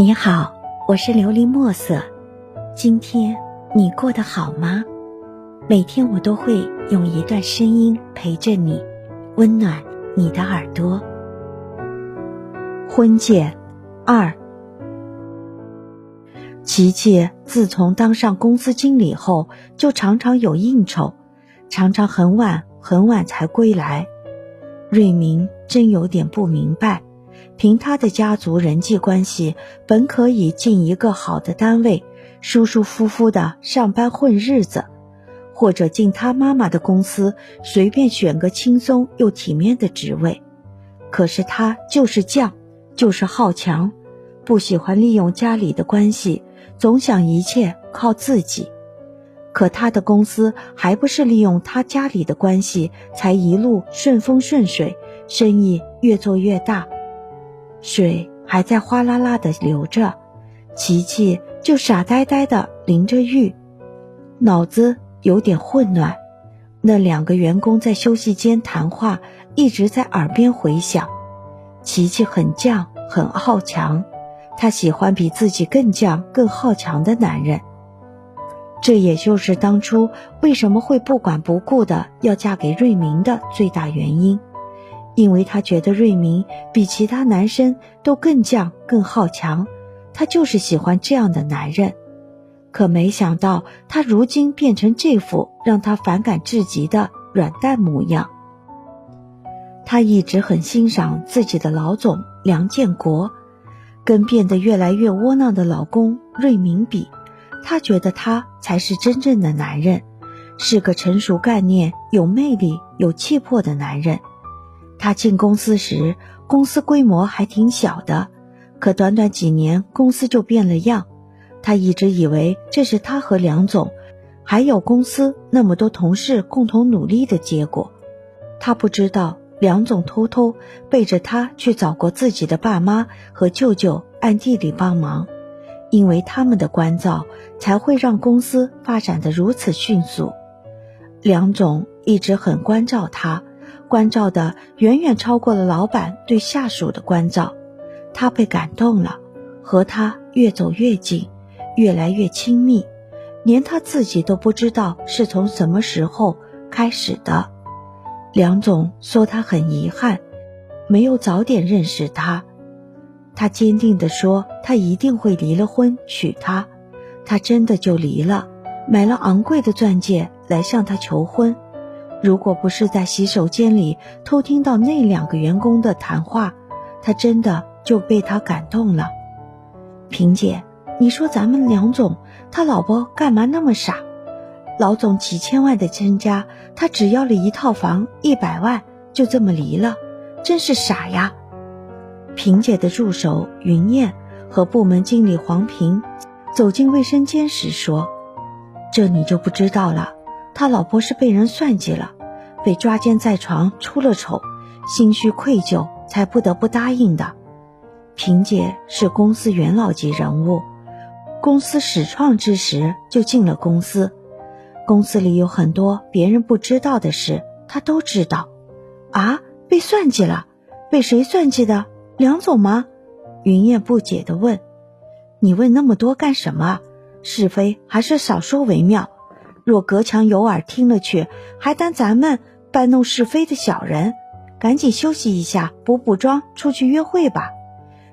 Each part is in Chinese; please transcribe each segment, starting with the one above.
你好，我是琉璃墨色。今天你过得好吗？每天我都会用一段声音陪着你，温暖你的耳朵。婚戒二，琪琪自从当上公司经理后，就常常有应酬，常常很晚很晚才归来。瑞明真有点不明白。凭他的家族人际关系，本可以进一个好的单位，舒舒服服的上班混日子，或者进他妈妈的公司，随便选个轻松又体面的职位。可是他就是犟，就是好强，不喜欢利用家里的关系，总想一切靠自己。可他的公司还不是利用他家里的关系，才一路顺风顺水，生意越做越大。水还在哗啦啦的流着，琪琪就傻呆呆的淋着浴，脑子有点混乱。那两个员工在休息间谈话一直在耳边回响。琪琪很犟，很好强，她喜欢比自己更犟、更好强的男人。这也就是当初为什么会不管不顾的要嫁给瑞明的最大原因。因为他觉得瑞明比其他男生都更犟、更好强，他就是喜欢这样的男人。可没想到，他如今变成这副让他反感至极的软蛋模样。他一直很欣赏自己的老总梁建国，跟变得越来越窝囊的老公瑞明比，他觉得他才是真正的男人，是个成熟概念、有魅力、有气魄的男人。他进公司时，公司规模还挺小的，可短短几年，公司就变了样。他一直以为这是他和梁总，还有公司那么多同事共同努力的结果。他不知道梁总偷偷背着他去找过自己的爸妈和舅舅，暗地里帮忙，因为他们的关照，才会让公司发展的如此迅速。梁总一直很关照他。关照的远远超过了老板对下属的关照，他被感动了，和他越走越近，越来越亲密，连他自己都不知道是从什么时候开始的。梁总说他很遗憾，没有早点认识他。他坚定地说他一定会离了婚娶她，他真的就离了，买了昂贵的钻戒来向她求婚。如果不是在洗手间里偷听到那两个员工的谈话，他真的就被他感动了。萍姐，你说咱们梁总他老婆干嘛那么傻？老总几千万的身家，他只要了一套房一百万，就这么离了，真是傻呀！萍姐的助手云燕和部门经理黄平走进卫生间时说：“这你就不知道了。”他老婆是被人算计了，被抓奸在床，出了丑，心虚愧疚，才不得不答应的。萍姐是公司元老级人物，公司始创之时就进了公司，公司里有很多别人不知道的事，她都知道。啊，被算计了？被谁算计的？梁总吗？云燕不解地问。你问那么多干什么？是非还是少说为妙。若隔墙有耳听了去，还当咱们搬弄是非的小人？赶紧休息一下，补补妆，出去约会吧。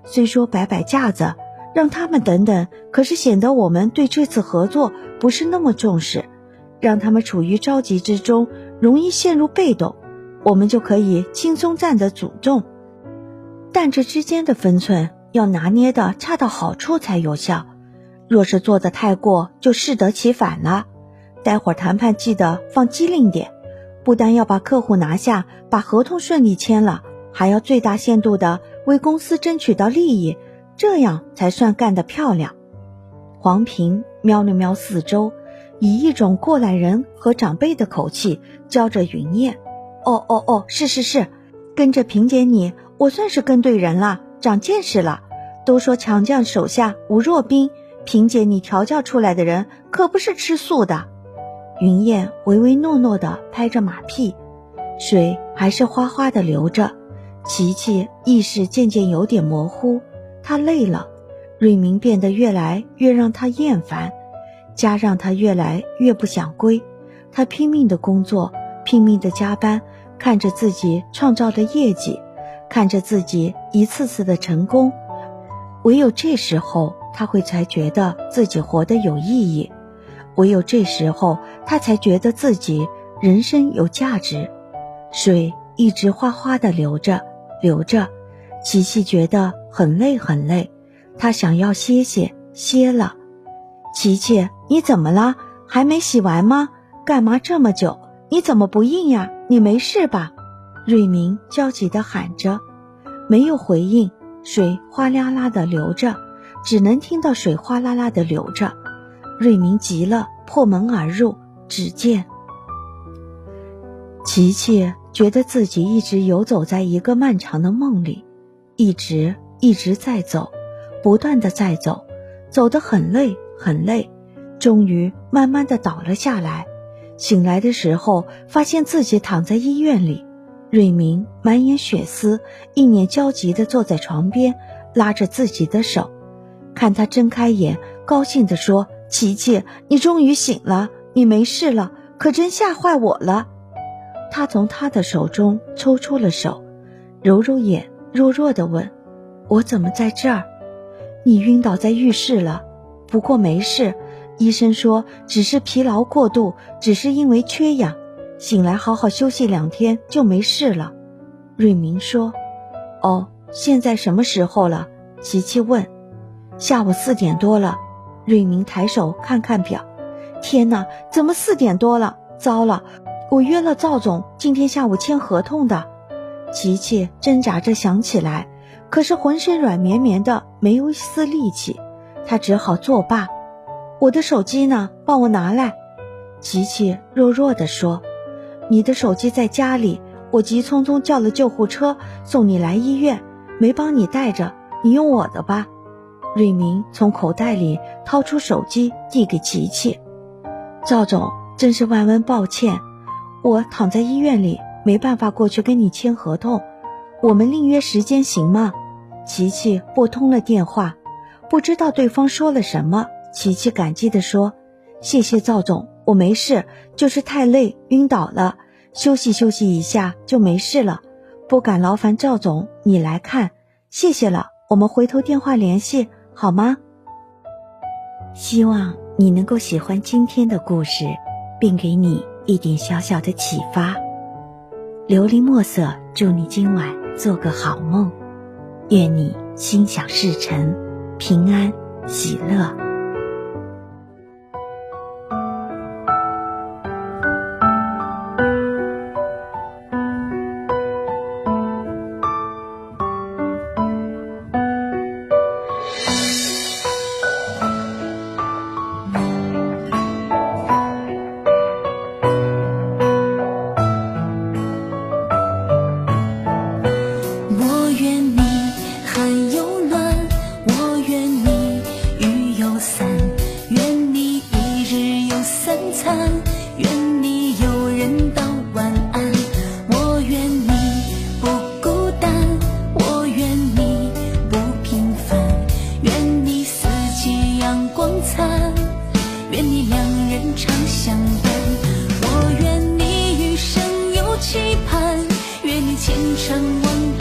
虽说摆摆架子，让他们等等，可是显得我们对这次合作不是那么重视，让他们处于着急之中，容易陷入被动，我们就可以轻松占得主动。但这之间的分寸要拿捏的恰到好处才有效，若是做的太过，就适得其反了。待会儿谈判记得放机灵点，不但要把客户拿下，把合同顺利签了，还要最大限度的为公司争取到利益，这样才算干得漂亮。黄平瞄了瞄四周，以一种过来人和长辈的口气教着云燕：“哦哦哦，是是是，跟着萍姐你，我算是跟对人了，长见识了。都说强将手下无弱兵，萍姐你调教出来的人可不是吃素的。”云燕唯唯诺诺地拍着马屁，水还是哗哗地流着。琪琪意识渐渐有点模糊，她累了，瑞明变得越来越让他厌烦，家让他越来越不想归。他拼命的工作，拼命的加班，看着自己创造的业绩，看着自己一次次的成功，唯有这时候他会才觉得自己活得有意义，唯有这时候他才觉得自己人生有价值。水一直哗哗的流着，流着，琪琪觉得很累很累，他想要歇歇，歇了。琪琪，你怎么了？还没洗完吗？干嘛这么久？你怎么不应呀？你没事吧？瑞明焦急地喊着，没有回应。水哗啦啦地流着，只能听到水哗啦啦地流着。瑞明急了，破门而入。只见琪琪觉得自己一直游走在一个漫长的梦里，一直一直在走，不断的在走，走得很累很累，终于慢慢的倒了下来。醒来的时候，发现自己躺在医院里。瑞明满眼血丝，一脸焦急地坐在床边，拉着自己的手。看他睁开眼，高兴地说：“琪琪，你终于醒了，你没事了，可真吓坏我了。”他从他的手中抽出了手，揉揉眼，弱弱地问：“我怎么在这儿？你晕倒在浴室了，不过没事。”医生说，只是疲劳过度，只是因为缺氧。醒来好好休息两天就没事了。瑞明说：“哦，现在什么时候了？”琪琪问。“下午四点多了。”瑞明抬手看看表，“天哪，怎么四点多了？糟了，我约了赵总今天下午签合同的。”琪琪挣扎着想起来，可是浑身软绵绵的，没有一丝力气，他只好作罢。我的手机呢？帮我拿来。”琪琪弱弱地说，“你的手机在家里，我急匆匆叫了救护车送你来医院，没帮你带着，你用我的吧。”瑞明从口袋里掏出手机递给琪琪：“赵总，真是万分抱歉，我躺在医院里，没办法过去跟你签合同，我们另约时间行吗？”琪琪拨通了电话，不知道对方说了什么。琪琪感激地说：“谢谢赵总，我没事，就是太累晕倒了，休息休息一下就没事了。不敢劳烦赵总你来看，谢谢了。我们回头电话联系好吗？希望你能够喜欢今天的故事，并给你一点小小的启发。琉璃墨色，祝你今晚做个好梦，愿你心想事成，平安喜乐。”千城万。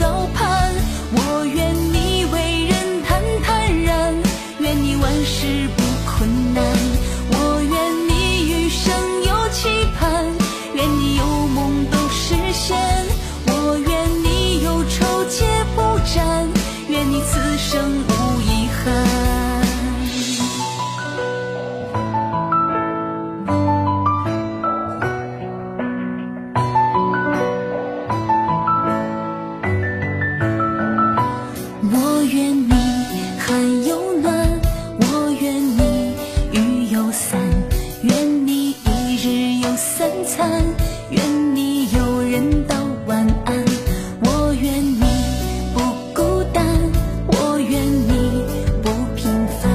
三餐，愿你有人道晚安。我愿你不孤单，我愿你不平凡。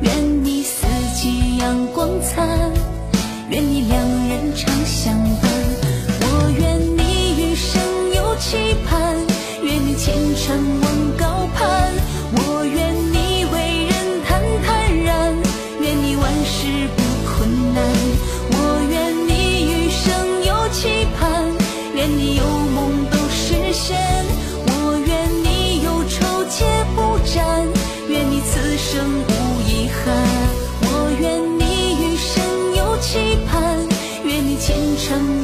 愿你四季阳光灿，愿你两人常相伴。我愿你余生有期盼，愿你前程。生。